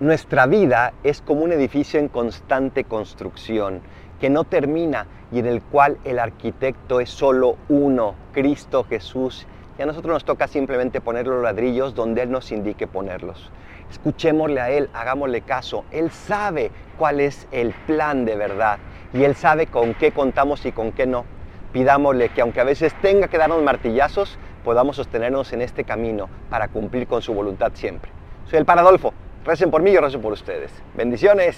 Nuestra vida es como un edificio en constante construcción, que no termina y en el cual el arquitecto es solo uno, Cristo Jesús. Y a nosotros nos toca simplemente poner los ladrillos donde Él nos indique ponerlos. Escuchémosle a Él, hagámosle caso. Él sabe cuál es el plan de verdad y Él sabe con qué contamos y con qué no. Pidámosle que aunque a veces tenga que darnos martillazos, podamos sostenernos en este camino para cumplir con su voluntad siempre. Soy el Paradolfo. Recen por mí, yo rezo por ustedes. Bendiciones.